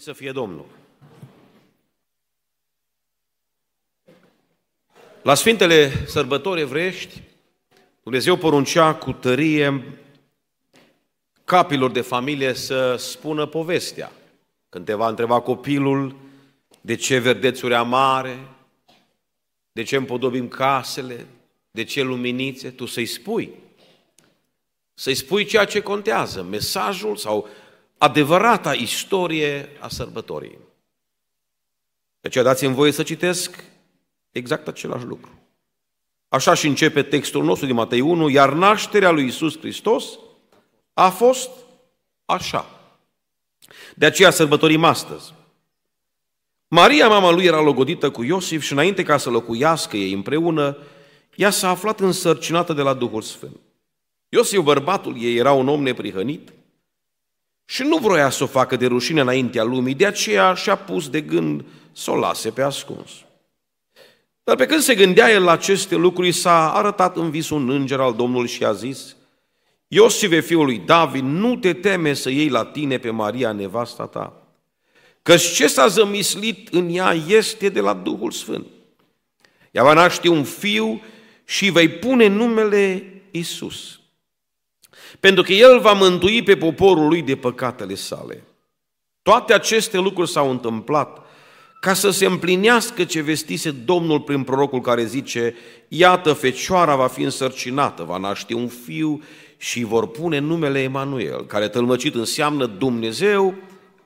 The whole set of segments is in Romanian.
Să fie Domnul. La Sfintele Sărbători Evrești, Dumnezeu poruncea cu tărie capilor de familie să spună povestea. Când te va întreba copilul de ce verdețuri amare, de ce împodobim casele, de ce luminițe, tu să-i spui. Să-i spui ceea ce contează, mesajul sau adevărata istorie a sărbătorii. De aceea dați-mi voie să citesc exact același lucru. Așa și începe textul nostru din Matei 1, iar nașterea lui Isus Hristos a fost așa. De aceea sărbătorim astăzi. Maria, mama lui, era logodită cu Iosif și înainte ca să locuiască ei împreună, ea s-a aflat însărcinată de la Duhul Sfânt. Iosif, bărbatul ei, era un om neprihănit, și nu vroia să o facă de rușine înaintea lumii, de aceea și-a pus de gând să o lase pe ascuns. Dar pe când se gândea el la aceste lucruri, s-a arătat în vis un înger al Domnului și a zis, Iosive, fiul lui David, nu te teme să iei la tine pe Maria, nevasta ta, căci ce s-a zămislit în ea este de la Duhul Sfânt. Ea va naște un fiu și vei pune numele Isus pentru că El va mântui pe poporul lui de păcatele sale. Toate aceste lucruri s-au întâmplat ca să se împlinească ce vestise Domnul prin prorocul care zice, iată, fecioara va fi însărcinată, va naște un fiu și vor pune numele Emanuel, care tălmăcit înseamnă Dumnezeu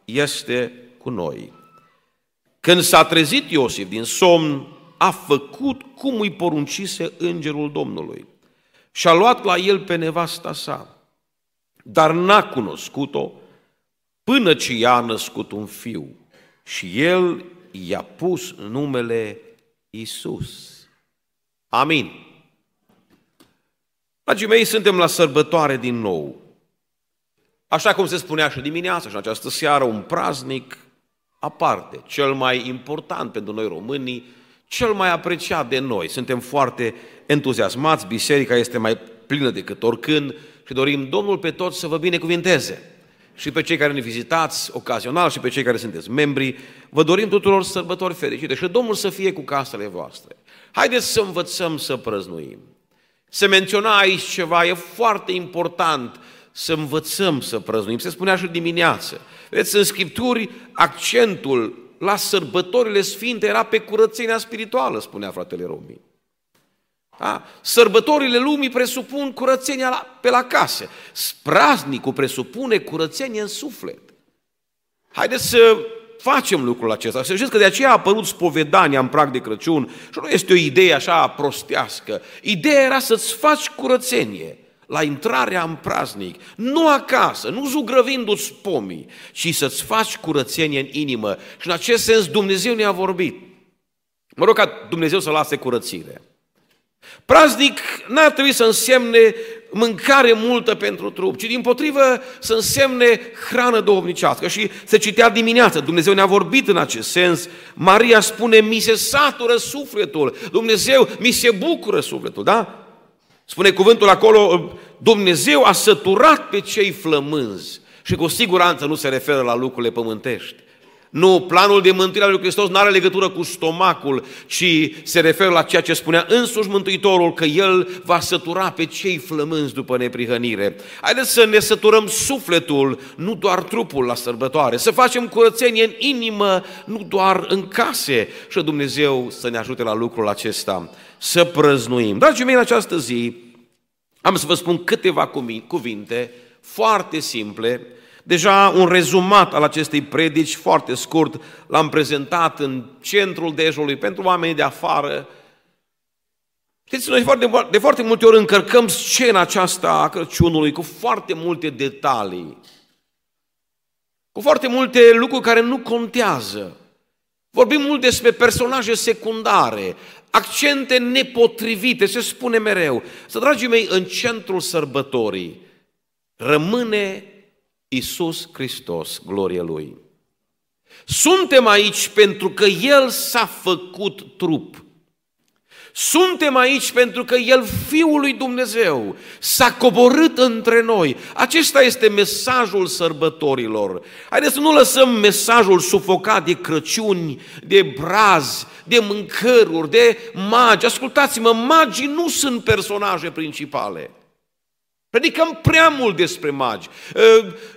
este cu noi. Când s-a trezit Iosif din somn, a făcut cum îi poruncise îngerul Domnului și a luat la el pe nevasta sa dar n-a cunoscut-o până ce i-a născut un fiu și el i-a pus numele Isus. Amin. Dragii mei, suntem la sărbătoare din nou. Așa cum se spunea și dimineața și în această seară, un praznic aparte, cel mai important pentru noi românii, cel mai apreciat de noi. Suntem foarte entuziasmați, biserica este mai plină decât oricând, și dorim Domnul pe toți să vă binecuvinteze. Și pe cei care ne vizitați ocazional și pe cei care sunteți membri, vă dorim tuturor sărbători fericite și Domnul să fie cu casele voastre. Haideți să învățăm să prăznuim. Se menționa aici ceva, e foarte important să învățăm să prăznuim. Se spunea și dimineață. Vedeți, în Scripturi, accentul la sărbătorile sfinte era pe curățenia spirituală, spunea fratele Romii. Da? Sărbătorile lumii presupun curățenia la, pe la case. Praznicul presupune curățenie în suflet. Haideți să facem lucrul acesta. Să știți că de aceea a apărut spovedania în prag de Crăciun și nu este o idee așa prostească. Ideea era să-ți faci curățenie la intrarea în praznic, nu acasă, nu zugrăvindu-ți pomii, ci să-ți faci curățenie în inimă. Și în acest sens Dumnezeu ne-a vorbit. Mă rog ca Dumnezeu să lase curățire. Praznic n-ar trebui să însemne mâncare multă pentru trup, ci din potrivă să însemne hrană duhovnicească. Și se citea dimineața, Dumnezeu ne-a vorbit în acest sens, Maria spune, mi se satură sufletul, Dumnezeu mi se bucură sufletul, da? Spune cuvântul acolo, Dumnezeu a săturat pe cei flămânzi și cu siguranță nu se referă la lucrurile pământești. Nu, planul de mântuire al lui Hristos nu are legătură cu stomacul, ci se referă la ceea ce spunea însuși Mântuitorul, că El va sătura pe cei flămânzi după neprihănire. Haideți să ne săturăm sufletul, nu doar trupul la sărbătoare, să facem curățenie în inimă, nu doar în case. Și Dumnezeu să ne ajute la lucrul acesta, să prăznuim. Dragii mei, în această zi am să vă spun câteva cuvinte foarte simple, Deja un rezumat al acestei predici, foarte scurt, l-am prezentat în centrul dejului pentru oamenii de afară. Știți, noi foarte, de foarte multe ori încărcăm scena aceasta a Crăciunului cu foarte multe detalii, cu foarte multe lucruri care nu contează. Vorbim mult despre personaje secundare, accente nepotrivite, se spune mereu. Să, dragii mei, în centrul sărbătorii rămâne Isus Hristos, glorie Lui. Suntem aici pentru că El s-a făcut trup. Suntem aici pentru că El, Fiul lui Dumnezeu, s-a coborât între noi. Acesta este mesajul sărbătorilor. Haideți să nu lăsăm mesajul sufocat de Crăciuni, de brazi, de mâncăruri, de magi. Ascultați-mă, magii nu sunt personaje principale. Predicăm prea mult despre magi. Ă,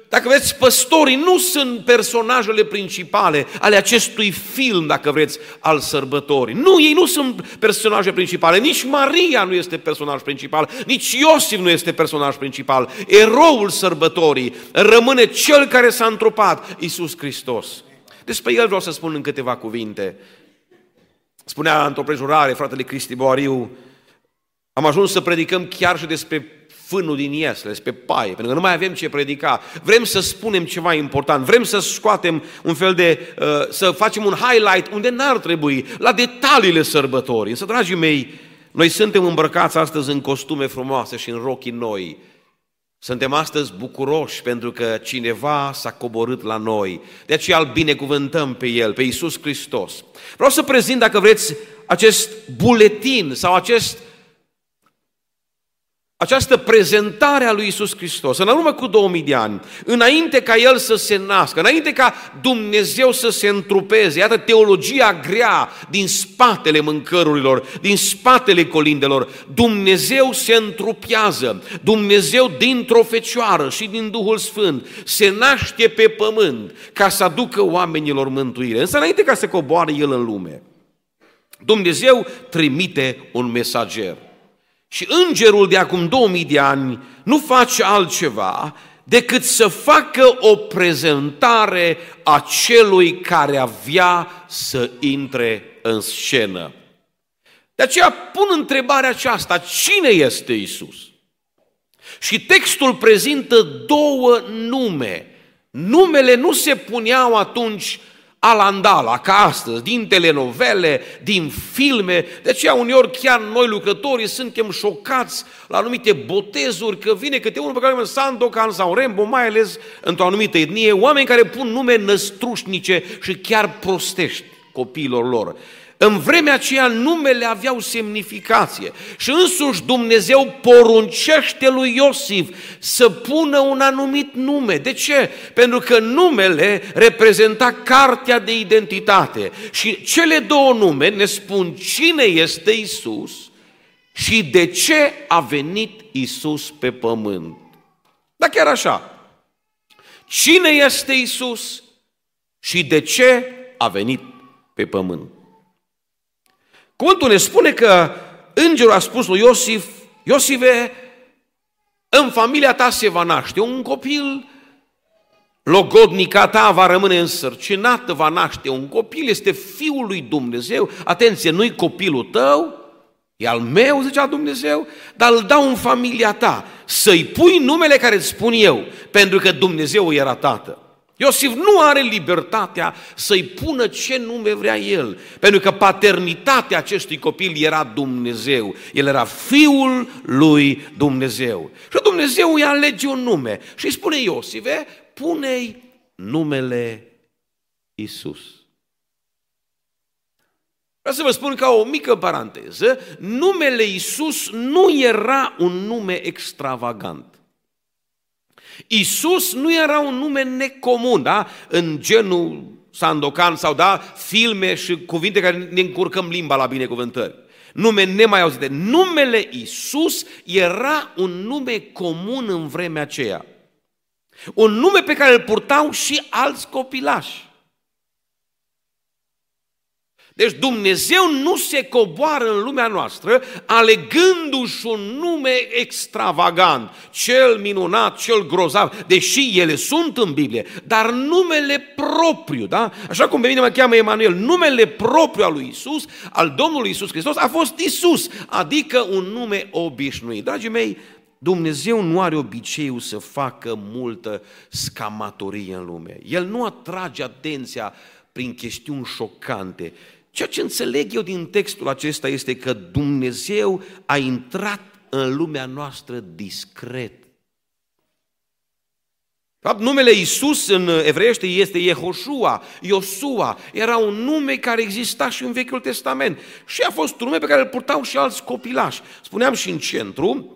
dacă vreți, păstorii nu sunt personajele principale ale acestui film, dacă vreți, al sărbătorii. Nu, ei nu sunt personaje principale. Nici Maria nu este personaj principal, nici Iosif nu este personaj principal. Eroul sărbătorii rămâne cel care s-a întrupat, Iisus Hristos. Despre el vreau să spun în câteva cuvinte. Spunea într-o prejurare fratele Cristi Boariu, am ajuns să predicăm chiar și despre fânul din iesle, pe paie, pentru că nu mai avem ce predica. Vrem să spunem ceva important, vrem să scoatem un fel de, uh, să facem un highlight unde n-ar trebui, la detaliile sărbătorii. Însă, dragii mei, noi suntem îmbrăcați astăzi în costume frumoase și în rochii noi. Suntem astăzi bucuroși pentru că cineva s-a coborât la noi. De aceea îl binecuvântăm pe El, pe Iisus Hristos. Vreau să prezint, dacă vreți, acest buletin sau acest această prezentare a lui Isus Hristos, în urmă cu 2000 de ani, înainte ca El să se nască, înainte ca Dumnezeu să se întrupeze, iată teologia grea din spatele mâncărurilor, din spatele colindelor, Dumnezeu se întrupează, Dumnezeu dintr-o fecioară și din Duhul Sfânt se naște pe pământ ca să aducă oamenilor mântuire. Însă înainte ca să coboare El în lume, Dumnezeu trimite un mesager. Și îngerul de acum 2000 de ani nu face altceva decât să facă o prezentare a celui care avea să intre în scenă. De aceea pun întrebarea aceasta, cine este Isus? Și textul prezintă două nume. Numele nu se puneau atunci alandala, ca astăzi, din telenovele, din filme. De aceea uneori chiar noi lucrătorii suntem șocați la anumite botezuri, că vine câte unul pe care nume Sandokan sau Rembo, mai ales într-o anumită etnie, oameni care pun nume năstrușnice și chiar prostești copiilor lor. În vremea aceea numele aveau semnificație și însuși Dumnezeu poruncește lui Iosif să pună un anumit nume. De ce? Pentru că numele reprezenta cartea de identitate și cele două nume ne spun cine este Isus și de ce a venit Isus pe pământ. Dar chiar așa, cine este Isus și de ce a venit pe pământ? Cuvântul ne spune că îngerul a spus lui Iosif, Iosife, în familia ta se va naște un copil, logodnica ta va rămâne însărcinată, va naște un copil, este Fiul lui Dumnezeu, atenție, nu-i copilul tău, e al meu, zicea Dumnezeu, dar îl dau în familia ta, să-i pui numele care îți spun eu, pentru că Dumnezeu era tată. Iosif nu are libertatea să-i pună ce nume vrea el, pentru că paternitatea acestui copil era Dumnezeu. El era fiul lui Dumnezeu. Și Dumnezeu îi alege un nume și îi spune Iosife, pune-i numele Isus. Vreau să vă spun ca o mică paranteză, numele Isus nu era un nume extravagant. Isus nu era un nume necomun, da? În genul Sandokan sau da, filme și cuvinte care ne încurcăm limba la binecuvântări. Nume nemai auzite. Numele Isus era un nume comun în vremea aceea. Un nume pe care îl purtau și alți copilași. Deci Dumnezeu nu se coboară în lumea noastră alegându-și un nume extravagant, cel minunat, cel grozav, deși ele sunt în Biblie, dar numele propriu, da? Așa cum pe mine mă cheamă Emanuel, numele propriu al lui Isus, al Domnului Isus Hristos, a fost Isus, adică un nume obișnuit. Dragii mei, Dumnezeu nu are obiceiul să facă multă scamatorie în lume. El nu atrage atenția prin chestiuni șocante, Ceea ce înțeleg eu din textul acesta este că Dumnezeu a intrat în lumea noastră discret. fapt, numele Isus în evreiește este Yehoshua, Iosua. Era un nume care exista și în Vechiul Testament. Și a fost un nume pe care îl purtau și alți copilași. Spuneam și în centru,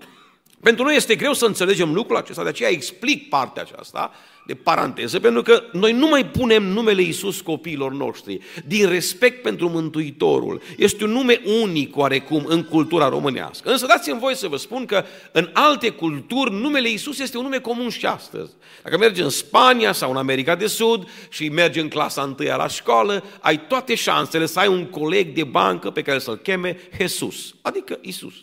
pentru noi este greu să înțelegem lucrul acesta, de aceea explic partea aceasta de paranteză, pentru că noi nu mai punem numele Iisus copiilor noștri, din respect pentru Mântuitorul. Este un nume unic oarecum în cultura românească. Însă dați-mi voi să vă spun că în alte culturi numele Iisus este un nume comun și astăzi. Dacă mergi în Spania sau în America de Sud și mergi în clasa întâia la școală, ai toate șansele să ai un coleg de bancă pe care să-l cheme Jesus, adică Iisus.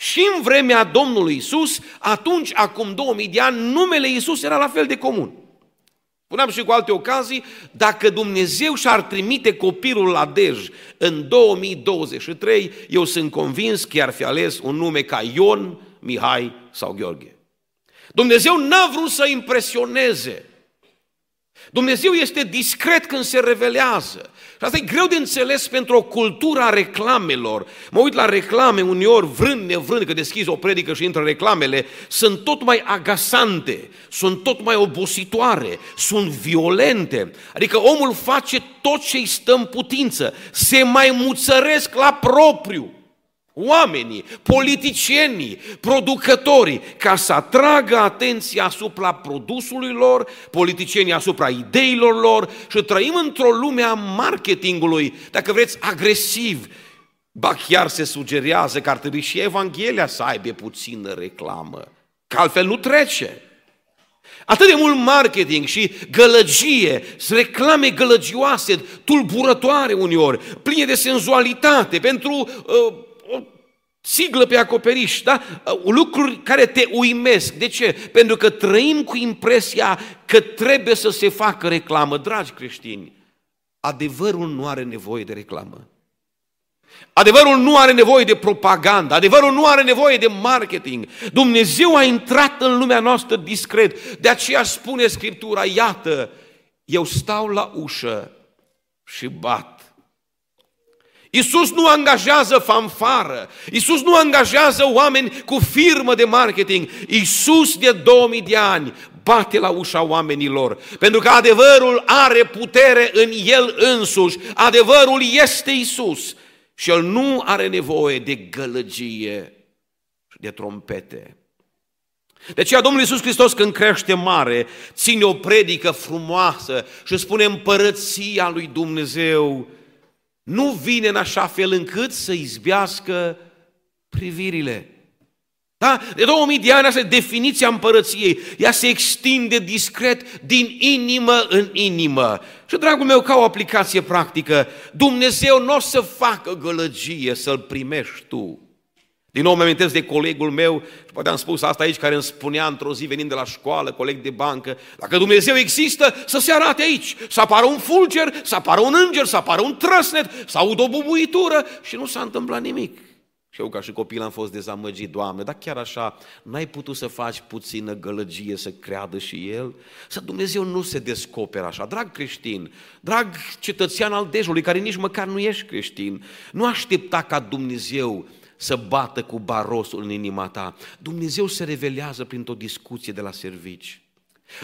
Și în vremea Domnului Isus, atunci, acum 2000 de ani, numele Isus era la fel de comun. Spuneam și cu alte ocazii, dacă Dumnezeu și-ar trimite copilul la Dej în 2023, eu sunt convins că ar fi ales un nume ca Ion, Mihai sau Gheorghe. Dumnezeu n-a vrut să impresioneze. Dumnezeu este discret când se revelează. Și asta e greu de înțeles pentru o cultură a reclamelor. Mă uit la reclame uneori, vrând, nevrând, că deschizi o predică și intră reclamele, sunt tot mai agasante, sunt tot mai obositoare, sunt violente. Adică omul face tot ce îi stă în putință, se mai muțăresc la propriu oamenii, politicienii, producătorii, ca să atragă atenția asupra produsului lor, politicienii asupra ideilor lor și trăim într-o lume a marketingului, dacă vreți, agresiv. Ba chiar se sugerează că ar trebui și Evanghelia să aibă puțină reclamă, că altfel nu trece. Atât de mult marketing și gălăgie, reclame gălăgioase, tulburătoare uneori, pline de senzualitate pentru uh, siglă pe acoperiș, da? Lucruri care te uimesc. De ce? Pentru că trăim cu impresia că trebuie să se facă reclamă. Dragi creștini, adevărul nu are nevoie de reclamă. Adevărul nu are nevoie de propagandă, adevărul nu are nevoie de marketing. Dumnezeu a intrat în lumea noastră discret. De aceea spune Scriptura, iată, eu stau la ușă și bat. Isus nu angajează fanfară, Isus nu angajează oameni cu firmă de marketing. Isus de 2000 de ani bate la ușa oamenilor, pentru că adevărul are putere în el însuși. Adevărul este Isus și el nu are nevoie de gălăgie și de trompete. De aceea Domnul Iisus Hristos când crește mare, ține o predică frumoasă și spune împărăția lui Dumnezeu nu vine în așa fel încât să izbească privirile. Da? De 2000 de ani asta e definiția împărăției. Ea se extinde discret din inimă în inimă. Și, dragul meu, ca o aplicație practică, Dumnezeu nu o să facă gălăgie să-L primești tu. Din nou mă amintesc de colegul meu, și poate am spus asta aici, care îmi spunea într-o zi venind de la școală, coleg de bancă, dacă Dumnezeu există, să se arate aici, să apară un fulger, să apară un înger, să apară un trăsnet, să audă o bubuitură și nu s-a întâmplat nimic. Și eu ca și copil am fost dezamăgit, Doamne, dar chiar așa n-ai putut să faci puțină gălăgie să creadă și El? Să Dumnezeu nu se descoperă așa. Drag creștin, drag cetățean al Dejului, care nici măcar nu ești creștin, nu aștepta ca Dumnezeu să bată cu barosul în inima ta. Dumnezeu se revelează printr-o discuție de la servici.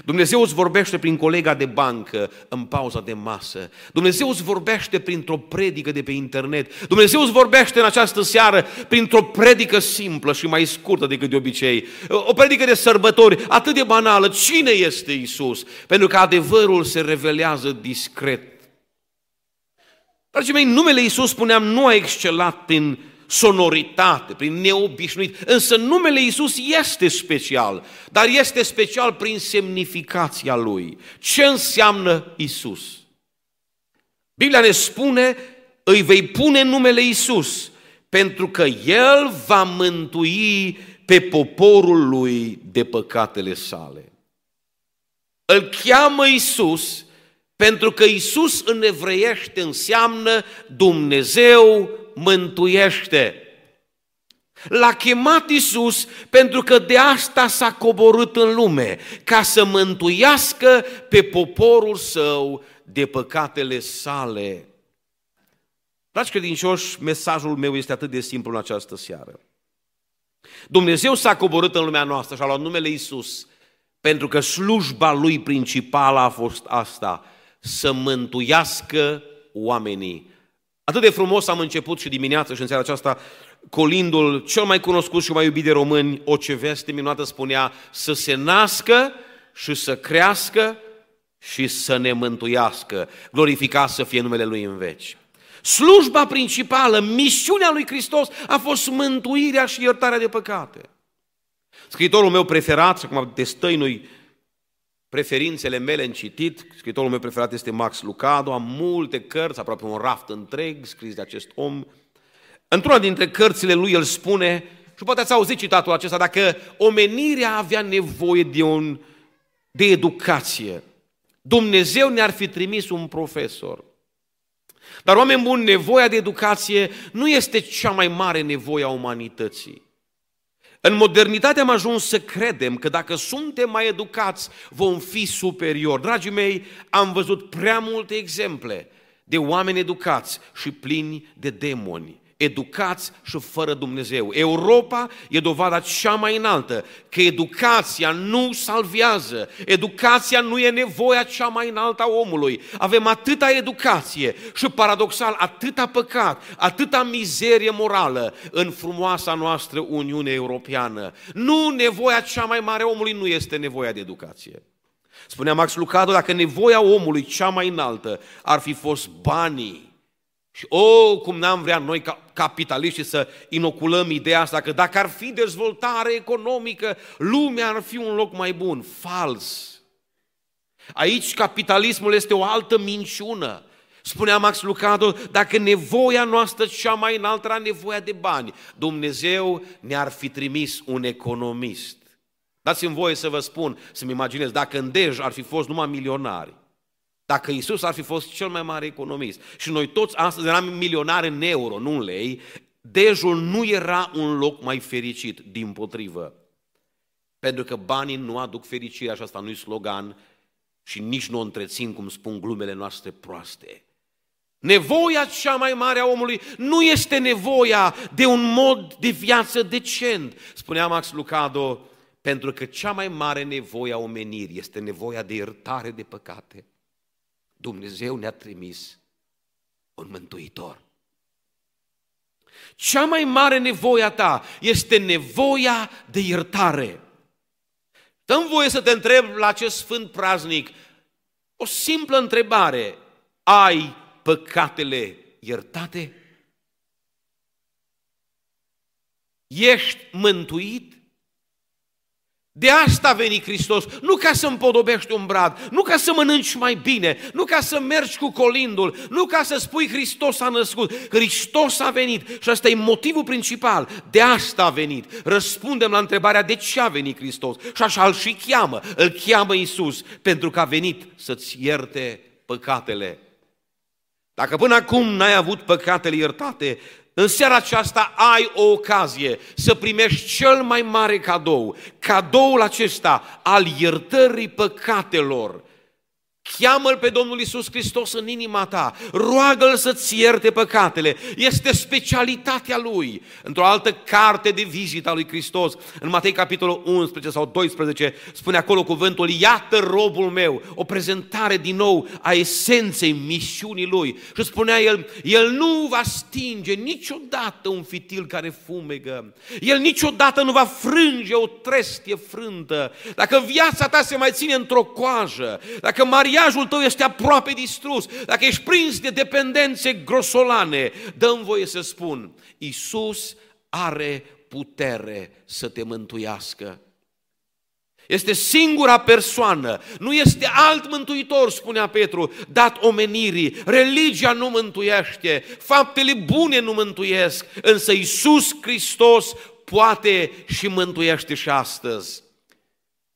Dumnezeu îți vorbește prin colega de bancă în pauza de masă. Dumnezeu îți vorbește printr-o predică de pe internet. Dumnezeu îți vorbește în această seară printr-o predică simplă și mai scurtă decât de obicei. O predică de sărbători atât de banală. Cine este Isus? Pentru că adevărul se revelează discret. Dragii mei, numele Isus, spuneam, nu a excelat prin sonoritate, prin neobișnuit. Însă numele Isus este special, dar este special prin semnificația lui. Ce înseamnă Isus? Biblia ne spune, îi vei pune numele Isus, pentru că El va mântui pe poporul lui de păcatele sale. Îl cheamă Isus pentru că Isus în evreiește înseamnă Dumnezeu mântuiește. L-a chemat Isus pentru că de asta s-a coborât în lume, ca să mântuiască pe poporul său de păcatele sale. Dragi credincioși, mesajul meu este atât de simplu în această seară. Dumnezeu s-a coborât în lumea noastră și a luat numele Isus Pentru că slujba lui principală a fost asta, să mântuiască oamenii. Atât de frumos am început și dimineața și în seara aceasta colindul cel mai cunoscut și mai iubit de români, o ce veste minunată spunea, să se nască și să crească și să ne mântuiască. Glorificat să fie numele Lui în veci. Slujba principală, misiunea lui Hristos a fost mântuirea și iertarea de păcate. Scriitorul meu preferat, și acum destăinui preferințele mele în citit, scriitorul meu preferat este Max Lucado, am multe cărți, aproape un raft întreg scris de acest om. Într-una dintre cărțile lui el spune, și poate ați auzit citatul acesta, dacă omenirea avea nevoie de, un, de educație, Dumnezeu ne-ar fi trimis un profesor. Dar oameni buni, nevoia de educație nu este cea mai mare nevoie a umanității. În modernitate am ajuns să credem că dacă suntem mai educați, vom fi superiori. Dragii mei, am văzut prea multe exemple de oameni educați și plini de demoni educați și fără Dumnezeu. Europa e dovada cea mai înaltă că educația nu salvează, educația nu e nevoia cea mai înaltă a omului. Avem atâta educație și paradoxal atâta păcat, atâta mizerie morală în frumoasa noastră Uniune Europeană. Nu nevoia cea mai mare a omului nu este nevoia de educație. Spunea Max Lucado, dacă nevoia omului cea mai înaltă ar fi fost banii, și o, oh, cum n-am vrea noi ca capitaliști să inoculăm ideea asta că dacă ar fi dezvoltare economică, lumea ar fi un loc mai bun. Fals! Aici capitalismul este o altă minciună. Spunea Max Lucado, dacă nevoia noastră cea mai înaltă era nevoia de bani, Dumnezeu ne-ar fi trimis un economist. Dați-mi voie să vă spun, să-mi imaginez, dacă în Dej ar fi fost numai milionari, dacă Isus ar fi fost cel mai mare economist și noi toți astăzi eram milionari în euro, nu în lei, Dejul nu era un loc mai fericit, din potrivă. Pentru că banii nu aduc fericire, așa asta nu-i slogan și nici nu o întrețin, cum spun glumele noastre proaste. Nevoia cea mai mare a omului nu este nevoia de un mod de viață decent, spunea Max Lucado, pentru că cea mai mare nevoie a omenirii este nevoia de iertare de păcate. Dumnezeu ne-a trimis un mântuitor. Cea mai mare nevoie a ta este nevoia de iertare. Dăm voie să te întreb la acest sfânt praznic o simplă întrebare. Ai păcatele iertate? Ești mântuit? De asta a venit Hristos, nu ca să împodobești un brad, nu ca să mănânci mai bine, nu ca să mergi cu colindul, nu ca să spui Hristos a născut. Hristos a venit și asta e motivul principal. De asta a venit. Răspundem la întrebarea de ce a venit Hristos. Și așa îl și cheamă, îl cheamă Iisus, pentru că a venit să-ți ierte păcatele. Dacă până acum n-ai avut păcatele iertate, în seara aceasta ai o ocazie să primești cel mai mare cadou, cadoul acesta al iertării păcatelor Cheamă-L pe Domnul Isus Hristos în inima ta, roagă-L să-ți ierte păcatele, este specialitatea Lui. Într-o altă carte de vizită a Lui Hristos, în Matei capitolul 11 sau 12, spune acolo cuvântul, iată robul meu, o prezentare din nou a esenței misiunii Lui. Și spunea El, El nu va stinge niciodată un fitil care fumegă, El niciodată nu va frânge o trestie frântă. Dacă viața ta se mai ține într-o coajă, dacă Maria mariajul tău este aproape distrus, dacă ești prins de dependențe grosolane, dăm voie să spun, Isus are putere să te mântuiască. Este singura persoană, nu este alt mântuitor, spunea Petru, dat omenirii. Religia nu mântuiește, faptele bune nu mântuiesc, însă Isus Hristos poate și mântuiește și astăzi.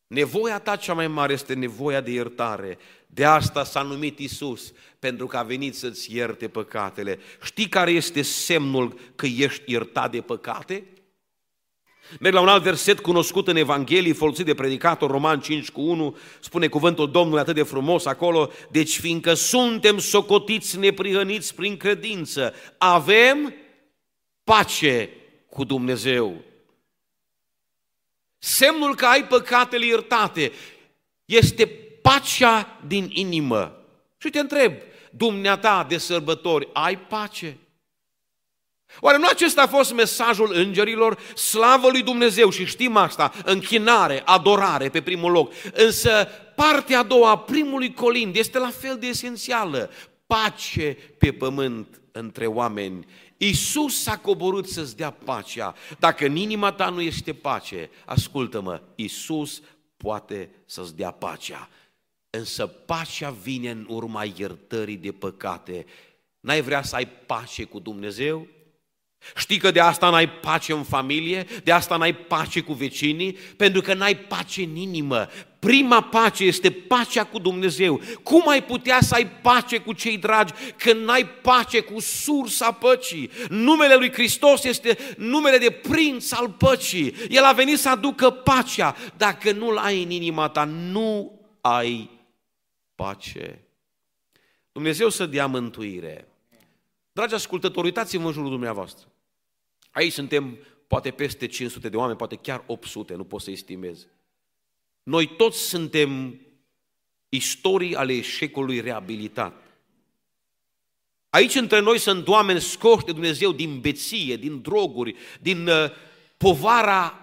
Nevoia ta cea mai mare este nevoia de iertare. De asta s-a numit Isus, pentru că a venit să-ți ierte păcatele. Știi care este semnul că ești iertat de păcate? Merg la un alt verset cunoscut în Evanghelie, folosit de predicator, Roman 5 cu 1, spune cuvântul Domnului atât de frumos acolo, deci fiindcă suntem socotiți neprihăniți prin credință, avem pace cu Dumnezeu. Semnul că ai păcatele iertate este pacea din inimă. Și te întreb, dumneata de sărbători, ai pace? Oare nu acesta a fost mesajul îngerilor? Slavă lui Dumnezeu și știm asta, închinare, adorare pe primul loc. Însă partea a doua a primului colind este la fel de esențială. Pace pe pământ între oameni. Iisus s-a coborât să-ți dea pacea. Dacă în inima ta nu este pace, ascultă-mă, Iisus poate să-ți dea pacea. Însă pacea vine în urma iertării de păcate. N-ai vrea să ai pace cu Dumnezeu? Știi că de asta n-ai pace în familie, de asta n-ai pace cu vecinii, pentru că n-ai pace în inimă. Prima pace este pacea cu Dumnezeu. Cum ai putea să ai pace cu cei dragi când n-ai pace cu sursa păcii? Numele lui Hristos este numele de prinț al păcii. El a venit să aducă pacea. Dacă nu-l ai în inima ta, nu ai pace. Dumnezeu să dea mântuire. Dragi ascultători, uitați-vă în jurul dumneavoastră. Aici suntem poate peste 500 de oameni, poate chiar 800, nu pot să estimez. Noi toți suntem istorii ale eșecului reabilitat. Aici între noi sunt oameni scoși de Dumnezeu din beție, din droguri, din uh, povara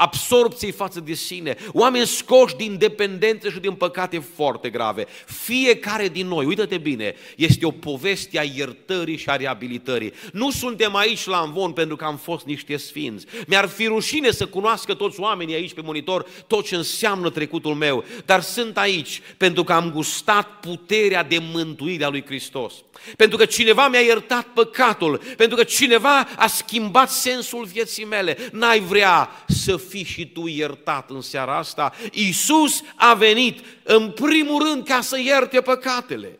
absorpției față de sine, oameni scoși din dependență și din păcate foarte grave. Fiecare din noi, uită-te bine, este o poveste a iertării și a reabilitării. Nu suntem aici la Învon pentru că am fost niște sfinți. Mi-ar fi rușine să cunoască toți oamenii aici pe monitor tot ce înseamnă trecutul meu, dar sunt aici pentru că am gustat puterea de mântuire a lui Hristos. Pentru că cineva mi-a iertat păcatul, pentru că cineva a schimbat sensul vieții mele. N-ai vrea să fii și tu iertat în seara asta. Iisus a venit în primul rând ca să ierte păcatele.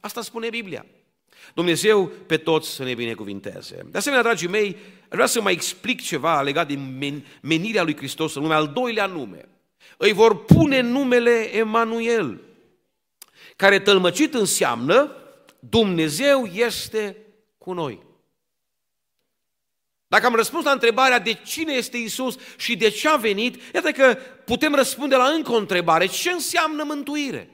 Asta spune Biblia. Dumnezeu pe toți să ne binecuvinteze. De asemenea, dragii mei, vreau să mai explic ceva legat de menirea lui Hristos în lumea, al doilea nume. Îi vor pune numele Emanuel, care tălmăcit înseamnă Dumnezeu este cu noi. Dacă am răspuns la întrebarea de cine este Isus și de ce a venit, iată că putem răspunde la încă o întrebare. Ce înseamnă mântuire?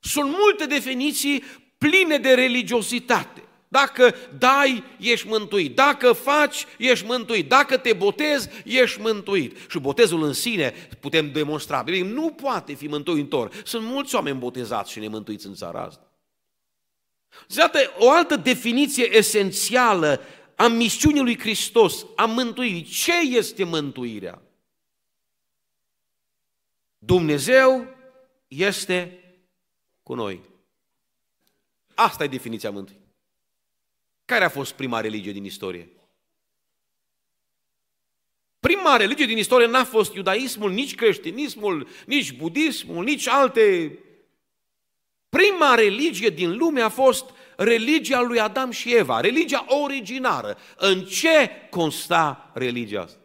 Sunt multe definiții pline de religiositate. Dacă dai, ești mântuit. Dacă faci, ești mântuit. Dacă te botezi, ești mântuit. Și botezul în sine putem demonstra. Nu poate fi mântuitor. Sunt mulți oameni botezați și nemântuiți în țara asta. Iată o altă definiție esențială a misiunii lui Hristos, a mântuirii. Ce este mântuirea? Dumnezeu este cu noi. Asta e definiția mântuirii. Care a fost prima religie din istorie? Prima religie din istorie n-a fost iudaismul, nici creștinismul, nici budismul, nici alte Prima religie din lume a fost religia lui Adam și Eva, religia originară. În ce consta religia asta?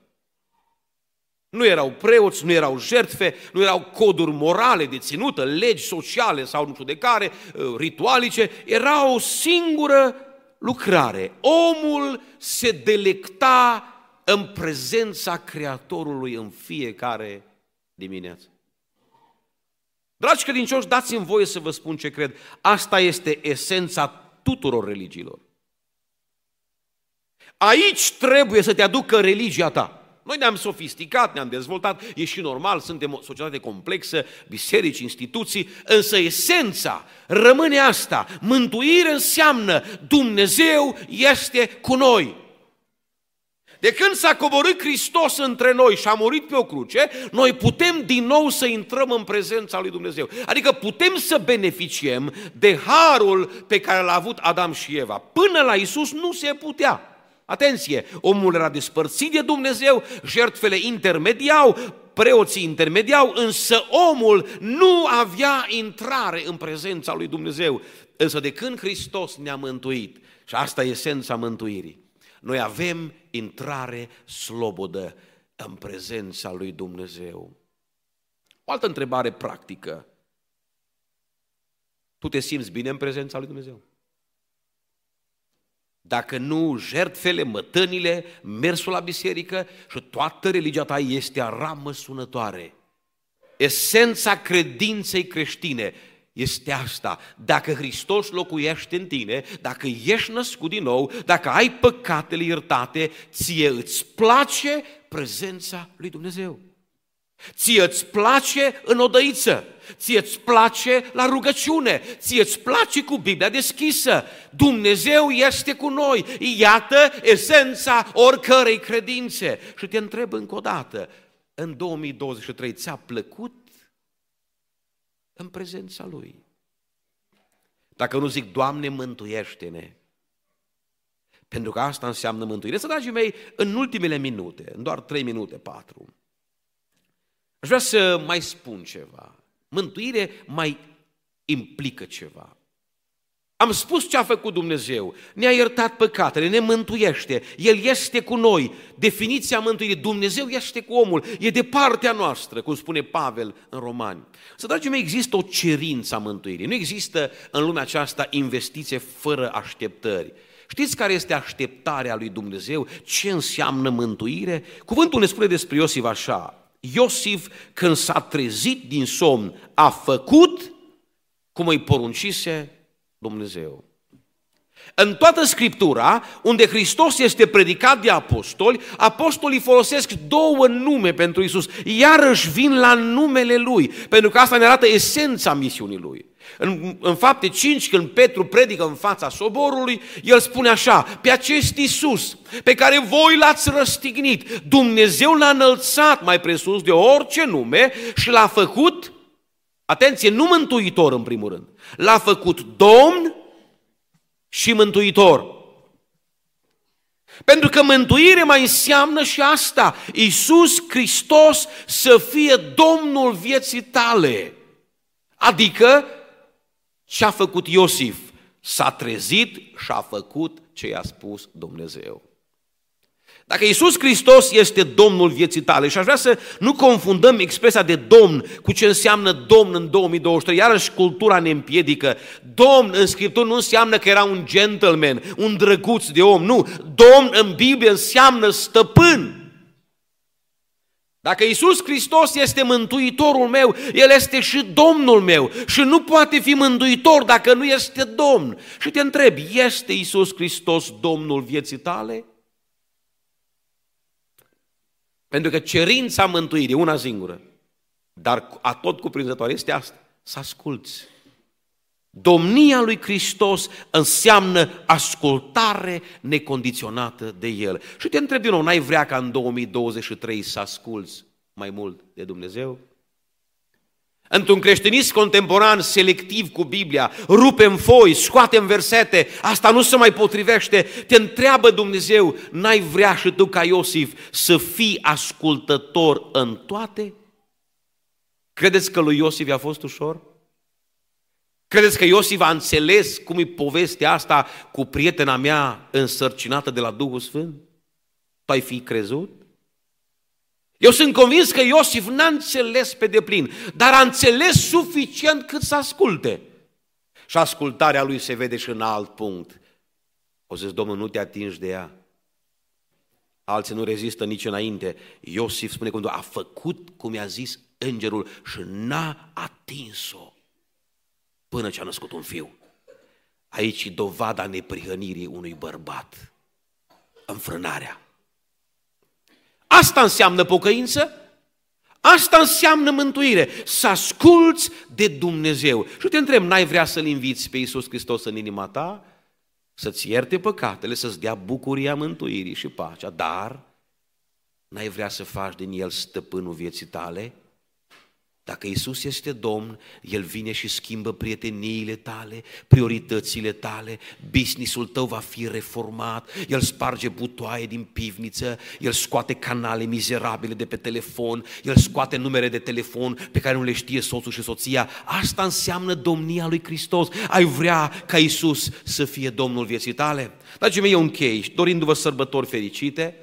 Nu erau preoți, nu erau jertfe, nu erau coduri morale de ținută, legi sociale sau nu știu de care, uh, ritualice, era o singură lucrare. Omul se delecta în prezența Creatorului în fiecare dimineață. Dragi credincioși, dați-mi voie să vă spun ce cred. Asta este esența tuturor religiilor. Aici trebuie să te aducă religia ta. Noi ne-am sofisticat, ne-am dezvoltat, e și normal, suntem o societate complexă, biserici, instituții, însă esența rămâne asta. Mântuire înseamnă Dumnezeu este cu noi. De când s-a coborât Hristos între noi și a murit pe o cruce, noi putem din nou să intrăm în prezența lui Dumnezeu. Adică putem să beneficiem de harul pe care l-a avut Adam și Eva. Până la Isus nu se putea. Atenție, omul era despărțit de Dumnezeu, jertfele intermediau, preoții intermediau, însă omul nu avea intrare în prezența lui Dumnezeu. Însă de când Hristos ne-a mântuit, și asta e esența mântuirii, noi avem intrare slobodă în prezența lui Dumnezeu. O altă întrebare practică. Tu te simți bine în prezența lui Dumnezeu? Dacă nu, jertfele, mătănile, mersul la biserică și toată religia ta este ramă sunătoare. esența credinței creștine este asta. Dacă Hristos locuiește în tine, dacă ești născut din nou, dacă ai păcatele iertate, ție îți place prezența lui Dumnezeu. Ție îți place în odăiță, ție îți place la rugăciune, ție îți place cu Biblia deschisă. Dumnezeu este cu noi. Iată esența oricărei credințe. Și te întreb încă o dată, în 2023 ți-a plăcut în prezența Lui? Dacă nu zic, Doamne, mântuiește-ne, pentru că asta înseamnă mântuire. Să, dragii mei, în ultimele minute, în doar trei minute, patru, Aș vrea să mai spun ceva. Mântuire mai implică ceva. Am spus ce a făcut Dumnezeu. Ne-a iertat păcatele, ne mântuiește. El este cu noi. Definiția mântuirii. Dumnezeu este cu omul. E de partea noastră, cum spune Pavel în Romani. Să, dragii mei, există o cerință a mântuirii. Nu există în lumea aceasta investiție fără așteptări. Știți care este așteptarea lui Dumnezeu? Ce înseamnă mântuire? Cuvântul ne spune despre Iosif așa. Iosif, când s-a trezit din somn, a făcut cum îi poruncise Dumnezeu. În toată Scriptura, unde Hristos este predicat de apostoli, apostolii folosesc două nume pentru Isus, iarăși vin la numele Lui, pentru că asta ne arată esența misiunii Lui. În, în fapte 5, când Petru predică în fața soborului, el spune așa, pe acest Isus pe care voi l-ați răstignit, Dumnezeu l-a înălțat mai presus de orice nume și l-a făcut, atenție, nu mântuitor în primul rând, l-a făcut Domn și mântuitor. Pentru că mântuire mai înseamnă și asta, Iisus Hristos să fie Domnul vieții tale. Adică ce a făcut Iosif? S-a trezit și a făcut ce i-a spus Dumnezeu. Dacă Iisus Hristos este Domnul vieții tale și aș vrea să nu confundăm expresia de Domn cu ce înseamnă Domn în 2023, iarăși cultura ne împiedică. Domn în Scriptură nu înseamnă că era un gentleman, un drăguț de om, nu. Domn în Biblie înseamnă stăpân. Dacă Isus Hristos este mântuitorul meu, El este și Domnul meu și nu poate fi mântuitor dacă nu este Domn. Și te întreb, este Isus Hristos Domnul vieții tale? Pentru că cerința mântuirii, una singură, dar a tot cuprinzătoare, este asta, să asculți. Domnia lui Hristos înseamnă ascultare necondiționată de El. Și te întreb din nou, n-ai vrea ca în 2023 să asculți mai mult de Dumnezeu? Într-un creștinism contemporan selectiv cu Biblia, rupem foi, scoatem versete, asta nu se mai potrivește, te întreabă Dumnezeu, n-ai vrea și tu ca Iosif să fii ascultător în toate? Credeți că lui Iosif a fost ușor? Credeți că Iosif a înțeles cum e povestea asta cu prietena mea însărcinată de la Duhul Sfânt? Tu ai fi crezut? Eu sunt convins că Iosif n-a înțeles pe deplin, dar a înțeles suficient cât să asculte. Și ascultarea lui se vede și în alt punct. O zis, Domnul, nu te atingi de ea. Alții nu rezistă nici înainte. Iosif spune cum a făcut cum i-a zis îngerul și n-a atins-o până ce a născut un fiu. Aici e dovada neprihănirii unui bărbat. Înfrânarea. Asta înseamnă pocăință, asta înseamnă mântuire, să asculți de Dumnezeu. Și te întreb, n-ai vrea să-L inviți pe Iisus Hristos în inima ta? Să-ți ierte păcatele, să-ți dea bucuria mântuirii și pacea, dar n-ai vrea să faci din El stăpânul vieții tale? Dacă Isus este Domn, El vine și schimbă prieteniile tale, prioritățile tale, businessul tău va fi reformat, El sparge butoaie din pivniță, El scoate canale mizerabile de pe telefon, El scoate numere de telefon pe care nu le știe soțul și soția. Asta înseamnă domnia lui Hristos. Ai vrea ca Isus să fie Domnul vieții tale? Dragii mei, eu închei, dorindu-vă sărbători fericite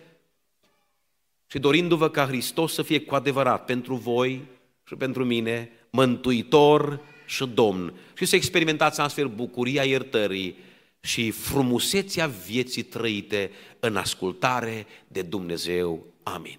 și dorindu-vă ca Hristos să fie cu adevărat pentru voi, și pentru mine mântuitor și domn și să experimentați astfel bucuria iertării și frumusețea vieții trăite în ascultare de Dumnezeu. Amin.